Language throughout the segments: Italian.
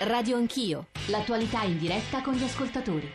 Radio Anch'io, l'attualità in diretta con gli ascoltatori.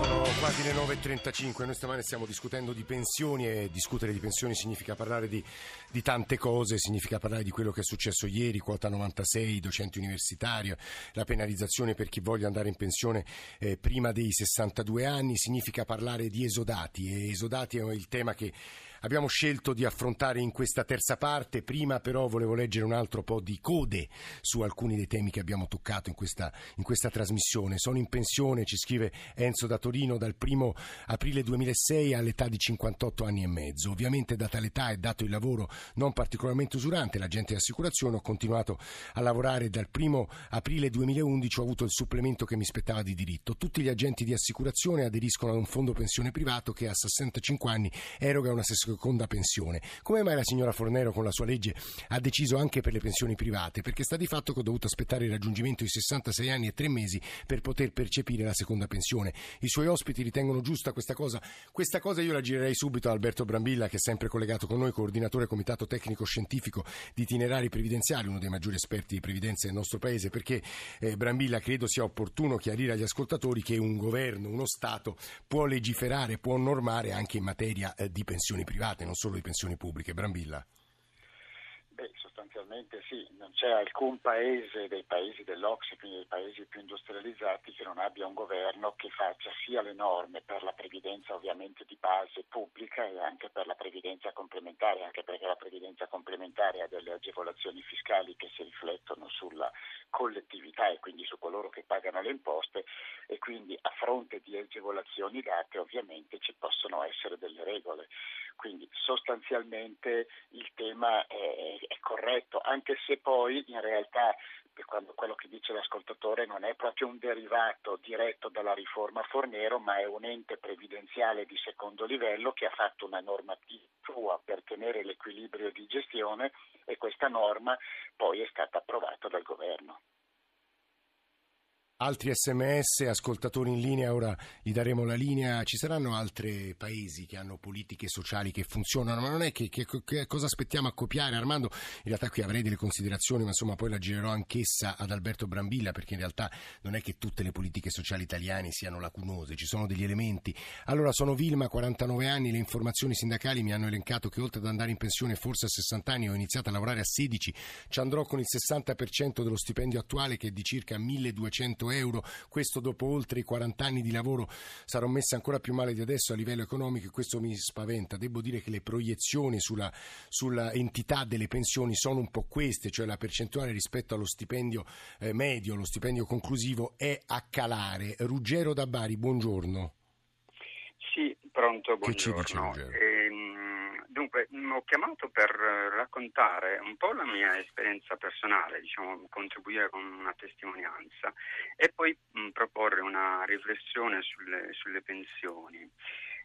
Sono quasi le 9.35, noi stamane stiamo discutendo di pensioni e discutere di pensioni significa parlare di, di, tante cose, significa parlare di quello che è successo ieri, quota 96, docenti universitari, la penalizzazione per chi voglia andare in pensione eh, prima dei 62 anni, significa parlare di esodati e esodati è il tema che abbiamo scelto di affrontare in questa terza parte, prima però volevo leggere un altro po' di code su alcuni dei temi che abbiamo toccato in questa, in questa trasmissione. Sono in pensione, ci scrive Enzo da Torino, dal 1 aprile 2006 all'età di 58 anni e mezzo. Ovviamente data l'età e dato il lavoro non particolarmente usurante, l'agente di assicurazione, ho continuato a lavorare dal 1 aprile 2011, ho avuto il supplemento che mi spettava di diritto. Tutti gli agenti di assicurazione aderiscono ad un fondo pensione privato che a 65 anni eroga una seconda pensione. Come mai la signora Fornero con la sua legge ha deciso anche per le pensioni private? Perché sta di fatto che ho dovuto aspettare il raggiungimento di 66 anni e 3 mesi per poter percepire la seconda pensione. I suoi ospiti ritengono giusta questa cosa? Questa cosa io la girerei subito a Alberto Brambilla, che è sempre collegato con noi, coordinatore comitato tecnico scientifico di itinerari previdenziali, uno dei maggiori esperti di previdenza del nostro paese, perché eh, Brambilla credo sia opportuno chiarire agli ascoltatori che un governo, uno Stato può legiferare, può normare anche in materia eh, di pensioni private, non solo di pensioni pubbliche. Brambilla. Beh, sostanzialmente sì, non c'è alcun paese dei paesi dell'Ocse, quindi dei paesi più industrializzati, che non abbia un governo che faccia sia le norme per la previdenza ovviamente di base pubblica e anche per la previdenza complementare, anche perché la previdenza complementare ha delle agevolazioni fiscali che si riflettono sulla collettività e quindi su coloro che pagano le imposte e quindi a fronte di agevolazioni date ovviamente ci possono essere delle regole. Quindi sostanzialmente il tema è, è corretto, anche se poi in realtà quando quello che dice l'ascoltatore non è proprio un derivato diretto dalla riforma Fornero, ma è un ente previdenziale di secondo livello che ha fatto una normativa sua per tenere l'equilibrio di gestione e questa norma poi è stata approvata dal governo. Altri sms, ascoltatori in linea, ora gli daremo la linea. Ci saranno altri paesi che hanno politiche sociali che funzionano, ma non è che, che, che, cosa aspettiamo a copiare? Armando, in realtà qui avrei delle considerazioni, ma insomma poi la girerò anch'essa ad Alberto Brambilla, perché in realtà non è che tutte le politiche sociali italiane siano lacunose, ci sono degli elementi. Allora, sono Vilma, 49 anni, le informazioni sindacali mi hanno elencato che oltre ad andare in pensione forse a 60 anni ho iniziato a lavorare a 16, ci andrò con il 60% dello stipendio attuale che è di circa 1200 euro. Questo dopo oltre i 40 anni di lavoro sarò messa ancora più male di adesso a livello economico e questo mi spaventa. Devo dire che le proiezioni sulla, sulla entità delle pensioni sono un po' queste, cioè la percentuale rispetto allo stipendio eh, medio, lo stipendio conclusivo è a calare. Ruggero da Bari, buongiorno. Sì, pronto, buongiorno. Che ci dice Ruggero? Ehm, Dunque, ho chiamato per raccontare un po' la mia esperienza personale, diciamo, contribuire con una testimonianza e poi mh, proporre una riflessione sulle, sulle pensioni.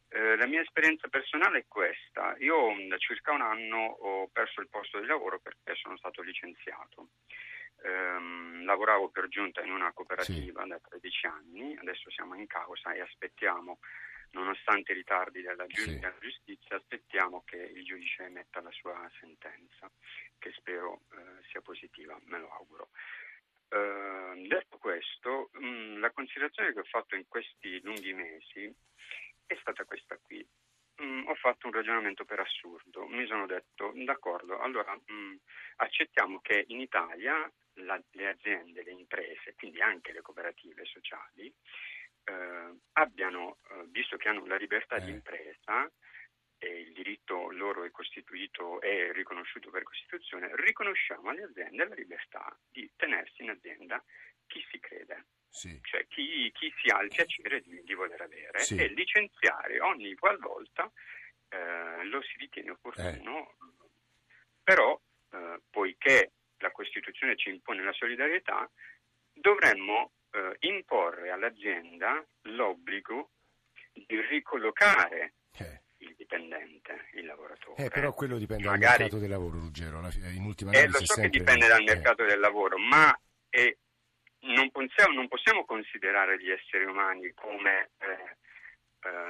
Eh, la mia esperienza personale è questa. Io da circa un anno ho perso il posto di lavoro perché sono stato licenziato. Eh, lavoravo per giunta in una cooperativa sì. da 13 anni, adesso siamo in causa e aspettiamo nonostante i ritardi della, giu- sì. della, giustizia, aspettiamo che il giudice emetta la sua sentenza, che spero eh, sia positiva, me lo auguro. Uh, detto questo, mh, mm, la considerazione che ho fatto in questi lunghi mesi è stata questa qui. Mm, ho fatto un ragionamento per assurdo, mi sono detto d'accordo, allora mh, mm, accettiamo che in Italia la, le aziende, le imprese, quindi anche le cooperative sociali, eh, abbiano, eh, visto che hanno la libertà eh. di impresa e il diritto loro è costituito e riconosciuto per Costituzione, riconosciamo alle aziende la libertà di tenersi in azienda chi si crede. Sì. Cioè chi, chi, si ha il piacere di, di voler avere sì. e licenziare ogni qualvolta eh, lo si ritiene opportuno, eh. però eh, poiché la Costituzione ci impone la solidarietà, dovremmo eh, imporre all'azienda l'obbligo di ricollocare eh. il dipendente, il lavoratore. Eh, però quello dipende Magari, dal mercato del lavoro, Ruggero. In ultima eh, lo so sempre... che dipende dal mercato del lavoro, ma non possiamo, non, possiamo, considerare gli esseri umani come eh,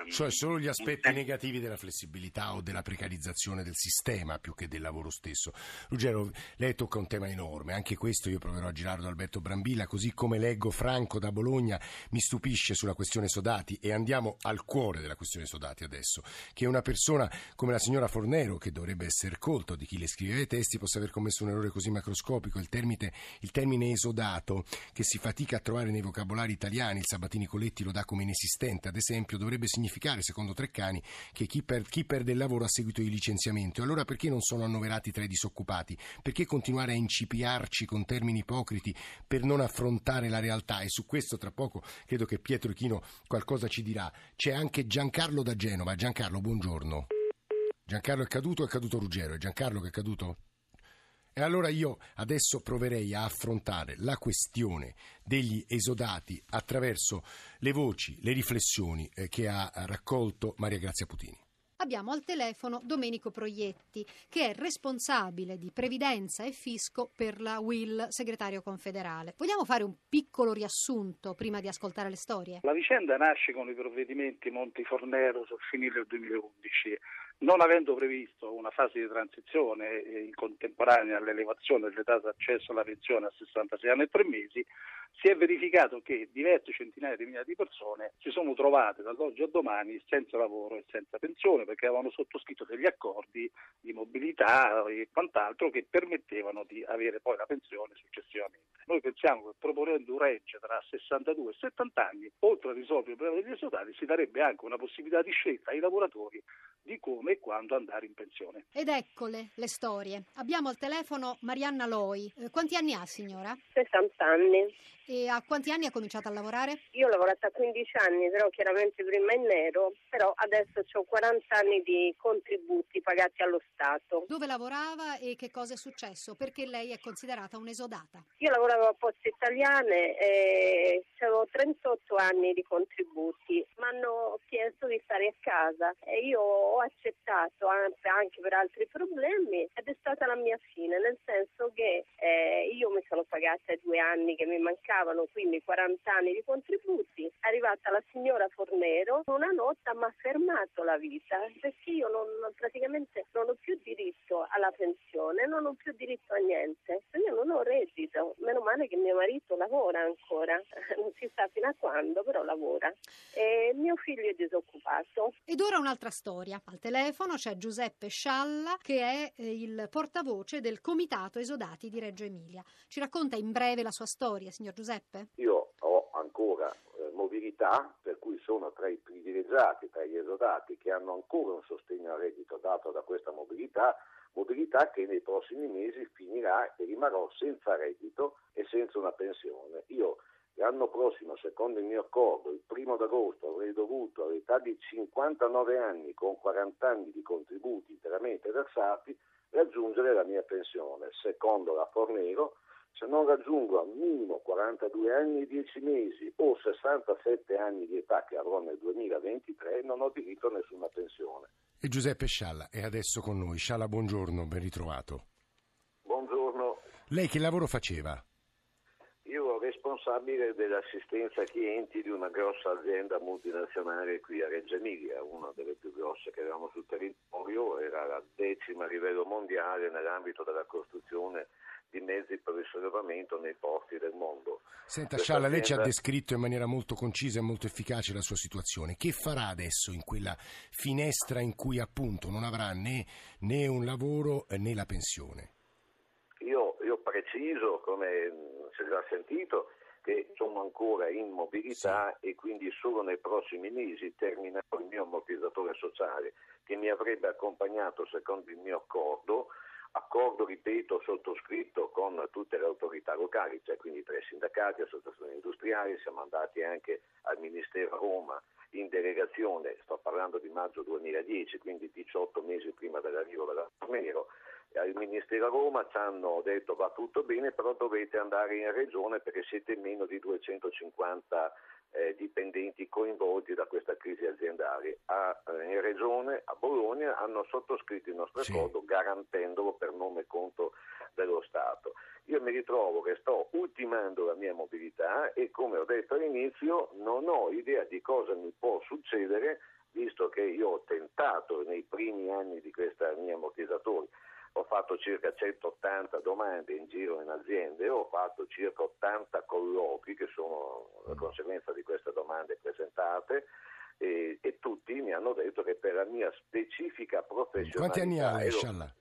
cioè solo gli aspetti negativi della flessibilità o della precarizzazione del sistema più che del lavoro stesso. Ruggero, lei tocca un tema enorme, anche questo io proverò a girarlo da Alberto Brambilla, così come leggo Franco da Bologna, mi stupisce sulla questione Sodati e andiamo al cuore della questione Sodati adesso, che una persona come la signora Fornero, che dovrebbe essere colto di chi le scriveva i testi, possa aver commesso un errore così macroscopico, il termine, il termine esodato che si fatica a trovare nei vocabolari italiani, il Sabatini Coletti lo dà come inesistente, ad esempio, dovrebbe significare, secondo Treccani, che chi, per, chi perde il lavoro a seguito di licenziamento. Allora perché non sono annoverati tra i disoccupati? Perché continuare a incipiarci con termini ipocriti per non affrontare la realtà? E su questo tra poco credo che Pietro Chino qualcosa ci dirà. C'è anche Giancarlo da Genova. Giancarlo, buongiorno. Giancarlo è caduto, è caduto Ruggero. È Giancarlo che è caduto? E allora io adesso proverei a affrontare la questione degli esodati attraverso le voci, le riflessioni eh, che ha raccolto Maria Grazia Putini abbiamo al telefono Domenico Proietti, che è responsabile di previdenza e fisco per la WIL, segretario confederale. Vogliamo fare un piccolo riassunto prima di ascoltare le storie? La vicenda nasce con i provvedimenti Monti Fornero sul finire del 2011 non avendo previsto una fase di transizione in contemporanea all'elevazione dell'età d'accesso alla pensione a 66 anni e 3 mesi, si è verificato che diverse centinaia di migliaia di persone si sono trovate dall'oggi a domani senza lavoro e senza pensione perché avevano sottoscritto degli accordi di mobilità e quant'altro che permettevano di avere poi la pensione successivamente. Noi pensiamo che proponendo un range tra 62 e 70 anni, oltre a risolvere il problema degli esodati, si darebbe anche una possibilità di scelta ai lavoratori di come e quando andare in pensione. Ed eccole le storie. Abbiamo al telefono Marianna Loi. Eh, quanti anni ha signora? 60 anni. E a quanti anni ha cominciato a lavorare? Io ho lavorato a 15 anni, però chiaramente prima in nero, però adesso ho 40 anni di contributi pagati allo Stato. Dove lavorava e che cosa è successo? Perché lei è considerata un'esodata? Io lavoravo a Poste Italiane e avevo 38 anni di contributi. Mi hanno chiesto di stare a casa e io ho accettato anche per altri problemi ed è stata la mia fine, nel senso che eh, io mi sono pagata due anni che mi mancavano quindi 40 anni di contributi, è arrivata la signora Fornero, una notte mi ha fermato la vita perché io non, praticamente non ho più diritto alla pensione, non ho più diritto a niente, io non ho reddito, meno male che mio marito lavora ancora, non si sa fino a quando, però lavora. E mio figlio è disoccupato. Ed ora un'altra storia, al telefono c'è Giuseppe Scialla che è eh, il portavoce del Comitato Esodati di Reggio Emilia. Ci racconta in breve la sua storia, signor Giuseppe. Giuseppe? Io ho ancora eh, mobilità, per cui sono tra i privilegiati, tra gli esodati che hanno ancora un sostegno al reddito dato da questa mobilità, mobilità che nei prossimi mesi finirà e rimarrò senza reddito e senza una pensione. Io l'anno prossimo, secondo il mio accordo, il primo d'agosto avrei dovuto all'età di 59 anni con 40 anni di contributi interamente versati raggiungere la mia pensione. Secondo la Fornero se non raggiungo al minimo 42 anni e 10 mesi o 67 anni di età che avrò nel 2023, non ho diritto a nessuna pensione. E Giuseppe Scialla è adesso con noi. Scialla, buongiorno, ben ritrovato. Buongiorno. Lei che lavoro faceva? Responsabile dell'assistenza clienti di una grossa azienda multinazionale qui a Reggio Emilia, una delle più grosse che avevamo sul territorio, era la decima a livello mondiale nell'ambito della costruzione di mezzi per il sollevamento nei porti del mondo. Senta Scialla, lei ci ha descritto in maniera molto concisa e molto efficace la sua situazione. Che farà adesso in quella finestra in cui appunto non avrà né, né un lavoro né la pensione? Io, io preciso, come è già sentito, che sono ancora in mobilità sì. e quindi solo nei prossimi mesi terminerò il mio ammortizzatore sociale che mi avrebbe accompagnato secondo il mio accordo accordo, ripeto, sottoscritto con tutte le autorità locali, cioè quindi tre sindacati, associazioni industriali, siamo andati anche al Ministero a Roma in delegazione, sto parlando di maggio 2010, quindi 18 mesi prima dell'arrivo della Al Ministero a Roma ci hanno detto va tutto bene, però dovete andare in regione perché siete meno di 250 eh, dipendenti coinvolti da questa crisi aziendale. A, eh, in regione, a Bologna, hanno sottoscritto il nostro sì. accordo garantendolo per nome e conto dello Stato. io mi ritrovo che sto ultimando la mia mobilità e come ho detto all'inizio non ho idea di cosa mi può succedere visto che io ho tentato nei primi anni di questa mia ammortizzatori ho fatto circa 180 domande in giro in aziende, ho fatto circa 80 colloqui che sono la conseguenza di queste domande presentate e, e tutti mi hanno detto che per la mia specifica professionalità... Quanti anni ha lei, Scialla?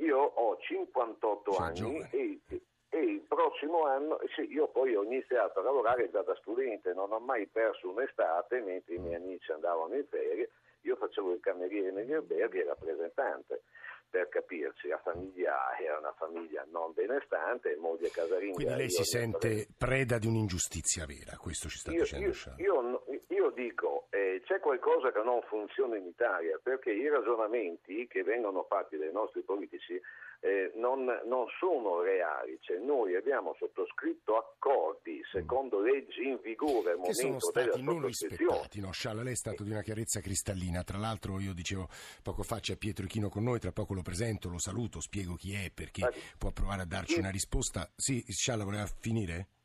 io ho 58 Sei anni giovane. e, e il prossimo anno, sì, io poi ho iniziato a lavorare già da studente, non ho mai perso un'estate, mentre i miei amici andavano in ferie, io facevo il cameriere negli alberghi e rappresentante. Per capirci, la famiglia era una famiglia non benestante, moglie casalinga. Quindi lei si sente preda di un'ingiustizia vera, questo ci sta io, dicendo io- io io dico, eh, c'è qualcosa che non funziona in Italia, perché i ragionamenti che vengono fatti dai nostri politici eh, non, non sono reali, cioè noi abbiamo sottoscritto accordi secondo leggi in vigore al che sono momento stati non rispettati, no? Scialla, lei è stato di una chiarezza cristallina. Tra l'altro, io dicevo poco fa c'è Pietro Ichino con noi, tra poco lo presento, lo saluto, spiego chi è perché può provare a darci una risposta. Sì, Scialla voleva finire?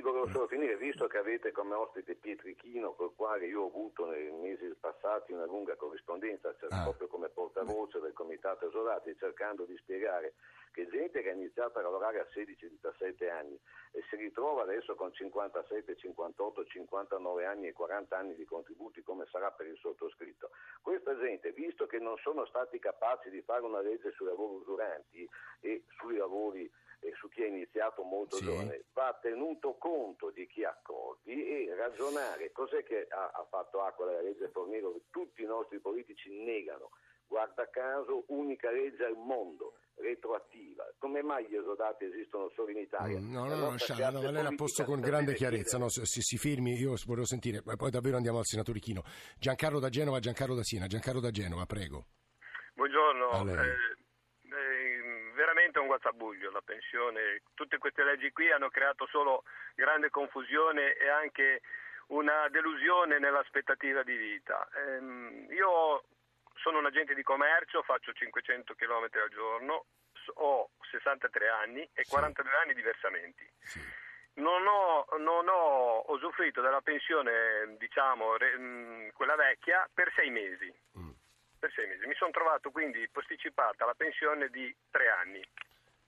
Volevo solo finire, visto che avete come ospite Pietrichino, col quale io ho avuto nei mesi passati una lunga corrispondenza, cioè Ah. proprio come portavoce del Comitato Esolati, cercando di spiegare che gente che ha iniziato a lavorare a 16-17 anni e si ritrova adesso con 57, 58, 59 anni e 40 anni di contributi come sarà per il sottoscritto. Questa gente, visto che non sono stati capaci di fare una legge sui lavori usuranti e sui lavori su chi ha iniziato molto Sì. giovane, va tenuto conto di chi accordi e ragionare. Cos'è che ha, ha fatto acqua della legge Fornero che tutti i nostri politici negano? Guarda caso, unica legge al mondo, retroattiva. Come mai gli esodati esistono solo in Italia? Mm, No, La no, no, Scialla, no, lei l'ha posto con grande chiarezza. No, chiedere- si, si firmi, io volevo sentire, ma poi davvero andiamo al senatore Ichino. Giancarlo da Genova, Giancarlo da Siena. Giancarlo da Genova, prego. Buongiorno, A lei. Eh, guazzabuglio la pensione, tutte queste leggi qui hanno creato solo grande confusione e anche una delusione nell'aspettativa di vita. Ehm, io sono un agente di commercio, faccio 500 km al giorno, ho 63 anni e Sì. 42 anni di versamenti. Sì. Non ho, non ho usufruito della pensione, diciamo, re- mh, quella vecchia, per sei mesi. Mm. Per sei mesi. Mi sono trovato quindi posticipata la pensione di tre anni.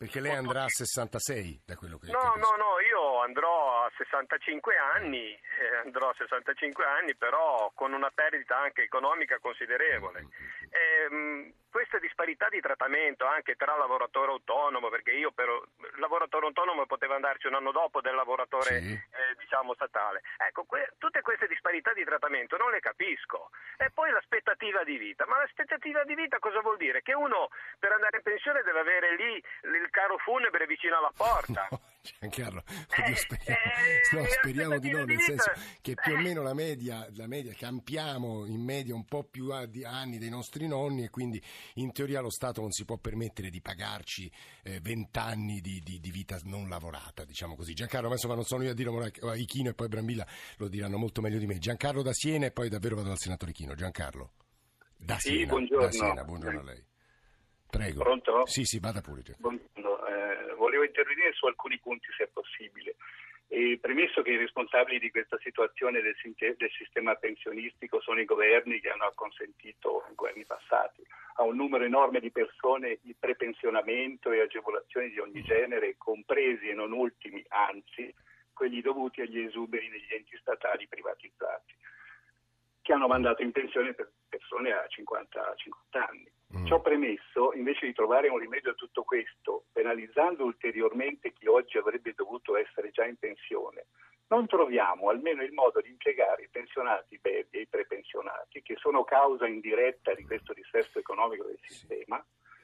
Perché lei andrà a 66, da quello che No, capisco. no, no, io andrò a 65 anni, eh, andrò a 65 anni, però con una perdita anche economica considerevole. Ehm, questa disparità di trattamento anche tra lavoratore autonomo, perché io per lavoratore autonomo potevo andarci un anno dopo del lavoratore Sì. eh, diciamo statale. Ecco, que- tutte queste disparità di trattamento non le capisco. E poi l'aspettativa di vita. Ma l'aspettativa di vita cosa vuol dire? Che uno per andare in pensione deve avere lì il carro funebre vicino alla porta. Giancarlo, oddio, Eh, speriamo, eh, no, speriamo di no, nel senso che più o meno la media, la media campiamo in media un po' più a- di anni dei nostri nonni e quindi in teoria lo Stato non si può permettere di pagarci eh, vent'anni di, di- di vita non lavorata, diciamo così. Giancarlo, ma insomma non sono io a dire, ma Ichino e poi Brambilla lo diranno molto meglio di me. Giancarlo da Siena e poi davvero vado dal senatore Ichino. Giancarlo. Da Sì, Siena, buongiorno. da Siena, buongiorno a lei. Prego. Pronto? Sì, sì, vada pure. Giancarlo. Buongiorno, eh, volevo intervenire su alcuni punti se è possibile. E premesso che i responsabili di questa situazione del, del sistema pensionistico sono i governi che hanno consentito, i governi passati, a un numero enorme di persone il prepensionamento e agevolazioni di ogni genere, compresi e non ultimi, anzi, quelli dovuti agli esuberi degli enti statali privatizzati, che hanno mandato in pensione per persone a 50, 50 anni. Mm. Ciò premesso, invece di trovare un rimedio a tutto questo, penalizzando ulteriormente chi oggi avrebbe dovuto essere già in pensione, non troviamo almeno il modo di impiegare i pensionati bevi e i prepensionati, che sono causa indiretta di questo dissesto economico del sistema,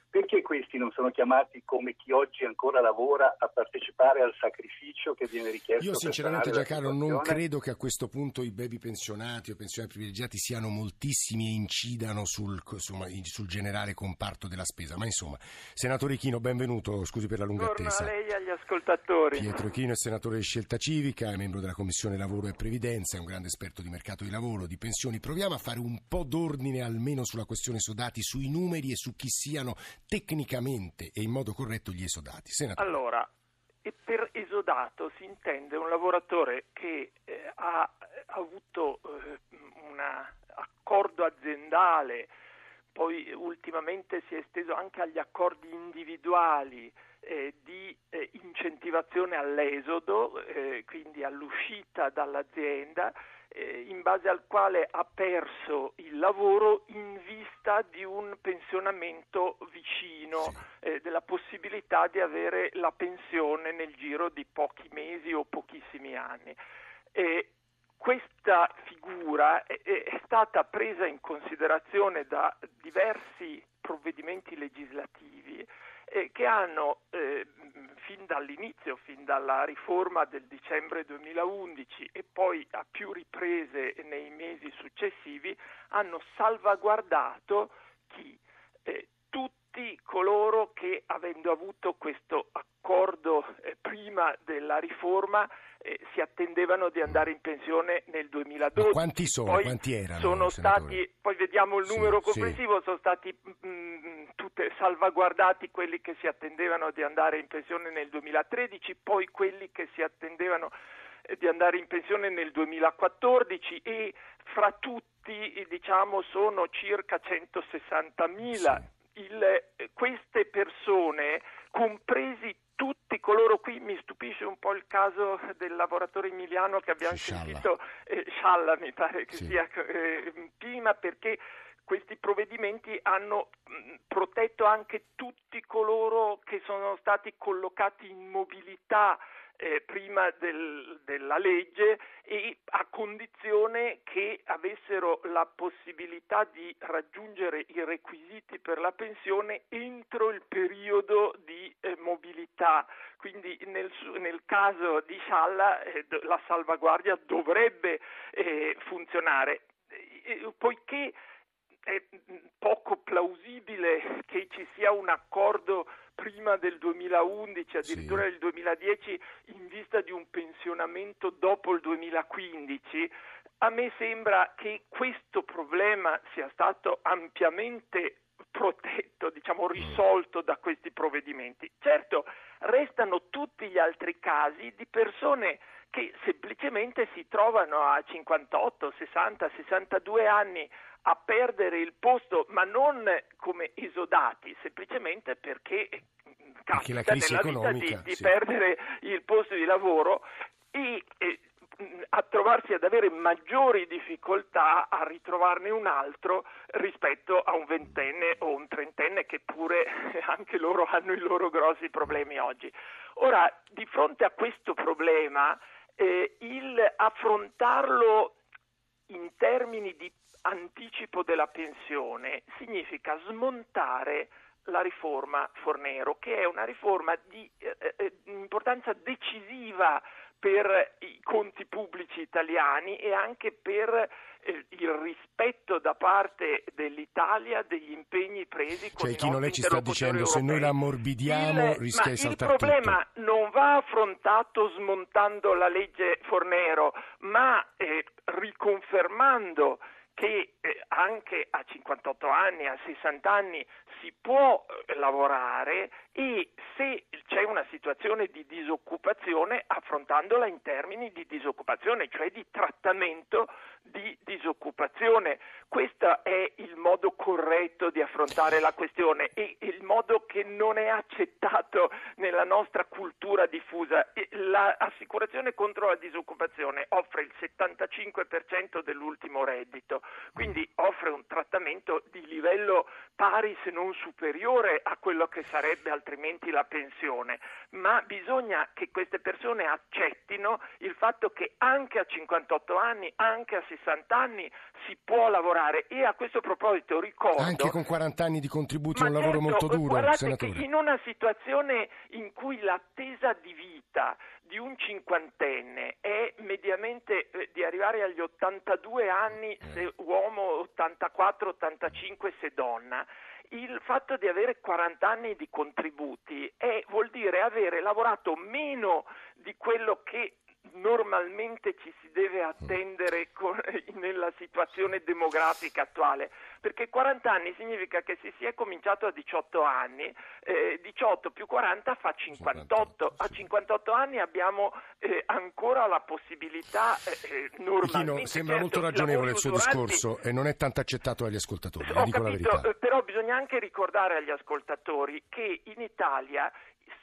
perché questi non sono chiamati come chi oggi ancora lavora a partecipare al sacrificio che viene richiesto? Io sinceramente Giancarlo non credo che a questo punto i baby pensionati o pensionati privilegiati siano moltissimi e incidano sul, insomma, in- sul generale comparto della spesa, ma insomma, senatore Chino, benvenuto, scusi per la lunga a attesa. lei e agli ascoltatori. Pietro Chino è senatore di Scelta Civica, è membro della Commissione Lavoro e Previdenza, è un grande esperto di mercato di lavoro, di pensioni. Proviamo a fare un po' d'ordine almeno sulla questione Sodati, sui numeri e su chi siano tecnicamente e in modo corretto gli esodati. Senatore. Allora, per esodato si intende un lavoratore che eh, ha avuto eh, un accordo aziendale, poi ultimamente si è esteso anche agli accordi individuali eh, di eh, incentivazione all'esodo, eh, quindi all'uscita dall'azienda, eh, in base al quale ha perso il lavoro in vista di un pensionamento vicino, sì. eh, della possibilità di avere la pensione nel giro di pochi mesi o pochissimi anni. Eh, questa figura è, è stata presa in considerazione da diversi provvedimenti legislativi eh, che hanno eh, fin dall'inizio, fin dalla riforma del dicembre 2011 e poi a più riprese nei mesi successivi, hanno salvaguardato chi? Eh, tutti coloro che avendo avuto questo accordo eh, prima della riforma eh, si attendevano di andare in pensione nel 2012. Ma quanti sono? Poi quanti erano? Sono stati, poi vediamo il numero sì, complessivo, sì. sono stati mh, mm, tutte, salvaguardati quelli che si attendevano di andare in pensione nel 2013, poi quelli che si attendevano eh, di andare in pensione nel 2014 e fra tutti diciamo sono circa 160.000. Sì. Il, eh, queste persone, compresi tutti coloro qui mi stupisce un po' il caso del lavoratore emiliano che abbiamo Scialla. sentito eh, Scialla mi pare che Sì. sia eh, prima perché questi provvedimenti hanno mh, protetto anche tutti coloro che sono stati collocati in mobilità eh, prima del- della legge e a condizione che avessero la possibilità di raggiungere i requisiti per la pensione entro il periodo di eh, mobilità. Quindi nel, nel caso di Scialla eh, la salvaguardia dovrebbe eh, funzionare. Poiché è mh, poco plausibile che ci sia un accordo prima del 2011, addirittura Sì. del 2010, in vista di un pensionamento dopo il 2015, a me sembra che questo problema sia stato ampiamente protetto, diciamo risolto da questi provvedimenti. Certo, restano tutti gli altri casi di persone che semplicemente si trovano a 58, 60, 62 anni a perdere il posto, ma non come esodati, semplicemente perché Perché la capita crisi nella vita economica, di, di sì. perdere il posto di lavoro e mh, a trovarsi ad avere maggiori difficoltà a ritrovarne un altro rispetto a un ventenne o un trentenne che pure anche loro hanno i loro grossi problemi oggi. Ora, di fronte a questo problema, eh, il affrontarlo in termini di anticipo della pensione significa smontare la riforma Fornero, che è una riforma di eh, eh, importanza decisiva per i conti pubblici italiani e anche per eh, il rispetto da parte dell'Italia degli impegni presi con Cioè, i Chino, nostri lei ci sta dicendo se noi la europei. ammorbidiamo Il- rischia di saltare il problema non va affrontato smontando la legge Fornero, ma eh, riconfermando che eh, anche a 58 anni, a 60 anni si può eh, lavorare e se c'è una situazione di disoccupazione affrontandola in termini di disoccupazione, cioè di trattamento di disoccupazione. Questo è il modo corretto di affrontare la questione e il modo che non è accettato nella nostra cultura diffusa. L'assicurazione contro la disoccupazione offre il 75% dell'ultimo reddito, quindi offre un trattamento di livello pari se non superiore a quello che sarebbe altrimenti la pensione, ma bisogna che queste persone accettino il fatto che anche a 58 anni, anche a 60 anni si può lavorare e a questo proposito ricordo Anche con 40 anni di contributi è un ma lavoro certo, molto duro, guardate senatore. che in una situazione in cui l'attesa di vita di un cinquantenne è mediamente eh, di arrivare agli 82 anni Eh. se uomo, 84-85 se donna, il fatto di avere 40 anni di contributi è- vuol dire avere lavorato meno di quello che normalmente ci si deve attendere con, nella situazione demografica attuale, perché 40 anni significa che se si è cominciato a 18 anni, eh, 18 più 40 fa 58, a 58 anni abbiamo eh, ancora la possibilità eh, normalmente... sembra certo, molto ragionevole il suo discorso e non è tanto accettato dagli ascoltatori, Ho dico capito, la verità. eh, però bisogna anche ricordare agli ascoltatori che in Italia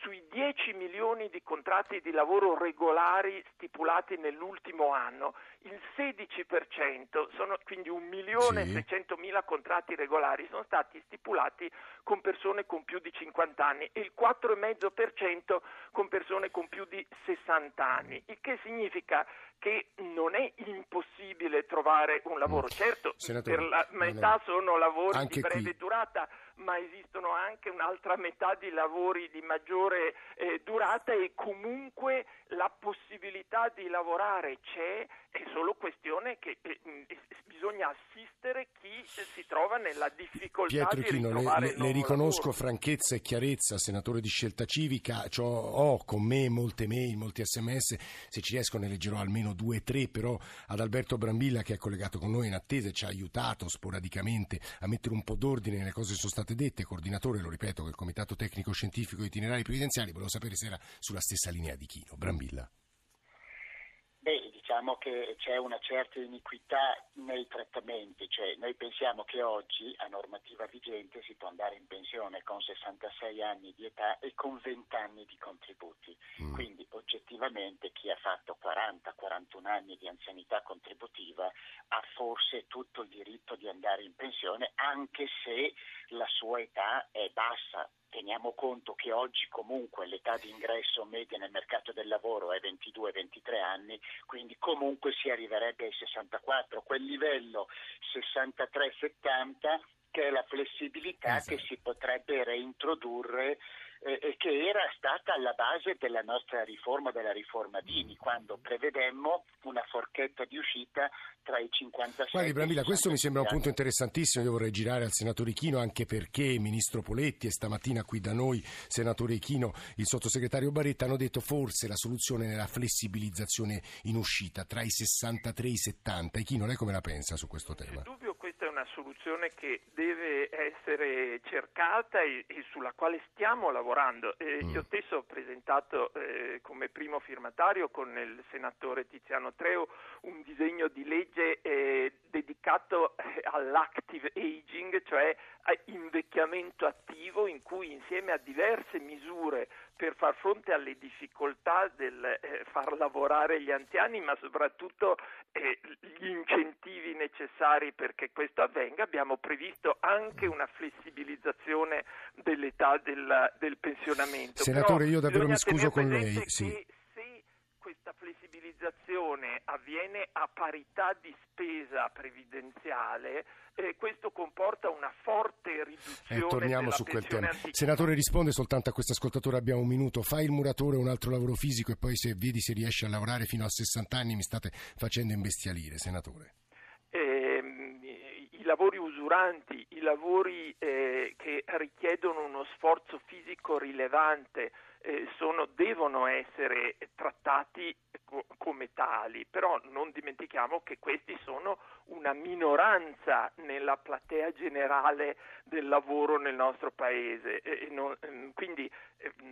sui 10 milioni di contratti di lavoro regolari stipulati nell'ultimo anno, il 16%, sono quindi 1 milione e Sì. 600 mila contratti regolari, sono stati stipulati con persone con più di 50 anni e il 4,5% con persone con più di 60 anni, il che significa che non è impossibile trovare un lavoro. Certo, Senatore, per la metà no. sono lavori di breve qui- durata, ma esistono anche un'altra metà di lavori di maggiore eh, durata e comunque la possibilità di lavorare c'è, è solo questione che eh, mh, bisogna assistere chi si trova nella difficoltà Pietro di Ichino, le, le- le riconosco lavoro. franchezza e chiarezza, senatore di scelta civica, ho con me molte mail, molti sms, se ci riesco ne leggerò almeno due o tre, però ad Alberto Brambilla che è collegato con noi in attesa e ci ha aiutato sporadicamente a mettere un po' d'ordine nelle cose che sono state dette, coordinatore, lo ripeto, del Comitato Tecnico Scientifico Itinerari Previdenziali, volevo sapere se era sulla stessa linea di Chino. Brambilla. Diciamo che c'è una certa iniquità nei trattamenti, cioè noi pensiamo che oggi a normativa vigente si può andare in pensione con 66 anni di età e con 20 anni di contributi, Mm. quindi oggettivamente chi ha fatto 40-41 anni di anzianità contributiva ha forse tutto il diritto di andare in pensione anche se la sua età è bassa. Teniamo conto che oggi comunque l'età di ingresso media nel mercato del lavoro è 22-23 anni, quindi comunque si arriverebbe ai 64, quel livello 63-70 che è la flessibilità Esatto. che si potrebbe reintrodurre eh, e che era stata alla base della nostra riforma, della riforma Dini, quando prevedemmo una forchetta di uscita tra i 56 Guardi e i Brambilla, questo mi sembra un 65 punto interessantissimo, io vorrei girare al senatore Ichino anche perché Ministro Poletti e stamattina qui da noi, senatore Ichino, il sottosegretario Baretta hanno detto forse la soluzione è la flessibilizzazione in uscita tra i 63 e i 70. Ichino, lei come la pensa su questo tema? Soluzione che deve essere cercata e, e sulla quale stiamo lavorando. Eh, Mm. Io stesso ho presentato eh, come primo firmatario con il senatore Tiziano Treo un disegno di legge eh, dedicato eh, all'active aging, cioè invecchiamento attivo in cui insieme a diverse misure per far fronte alle difficoltà del eh, far lavorare gli anziani, ma soprattutto eh, gli incentivi necessari perché questo avvenga, abbiamo previsto anche una flessibilizzazione dell'età del, del pensionamento. Senatore, Però io davvero mi scuso con lei, sì. Flessibilizzazione avviene a parità di spesa previdenziale, eh, questo comporta una forte riduzione Eh, torniamo su quel tema. anziché- Senatore, risponde soltanto a questo ascoltatore, abbiamo un minuto. Fai il muratore un altro lavoro fisico e poi se vedi se riesci a lavorare fino a 60 anni mi state facendo imbestialire, senatore. ehm, i lavori usuranti, i lavori eh, che richiedono uno sforzo fisico rilevante eh, sono- devono essere trattati co- come tali, però non dimentichiamo che questi sono una minoranza nella platea generale del lavoro nel nostro paese non- ehm, quindi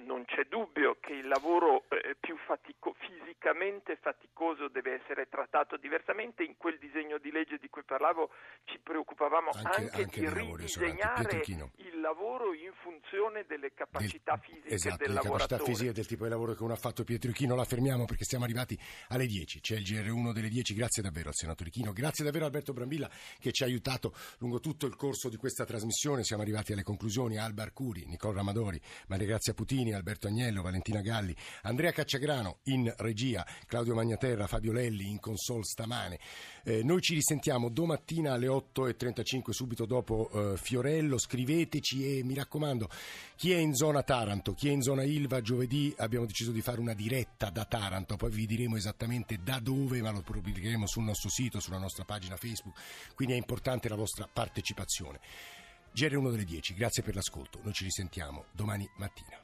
non c'è dubbio che il lavoro eh, più fatico- fisicamente faticoso deve essere trattato diversamente. In quel disegno di legge di cui parlavo ci preoccupavamo Anche- anche, anche di ridisegnare Chino. il lavoro in funzione delle capacità fisiche esatto, del le lavoratore. capacità fisiche del tipo di lavoro che uno ha fatto Pietro Ichino. La fermiamo perché siamo arrivati alle 10. C'è il GR1 delle 10. Grazie davvero al senatore Ichino. Grazie davvero a Alberto Brambilla che ci ha aiutato lungo tutto il corso di questa trasmissione. Siamo arrivati alle conclusioni. Alba Arcuri, Nicola Ramadori, Maria Grazia Putini, Alberto Agnello, Valentina Galli, Andrea Cacciagrano in regia, Claudio Magnaterra, Fabio Lelli in console stamane. Eh, noi ci risentiamo domattina alle 8.35 subito dopo eh, Fiorello. Scriveteci e mi raccomando, chi è in zona Taranto, chi è in zona Ilva, giovedì abbiamo deciso di fare una diretta da Taranto, poi vi diremo esattamente da dove, ma lo pubblicheremo sul nostro sito, sulla nostra pagina Facebook, quindi è importante la vostra partecipazione. GR1 delle 10, grazie per l'ascolto, noi ci risentiamo domani mattina.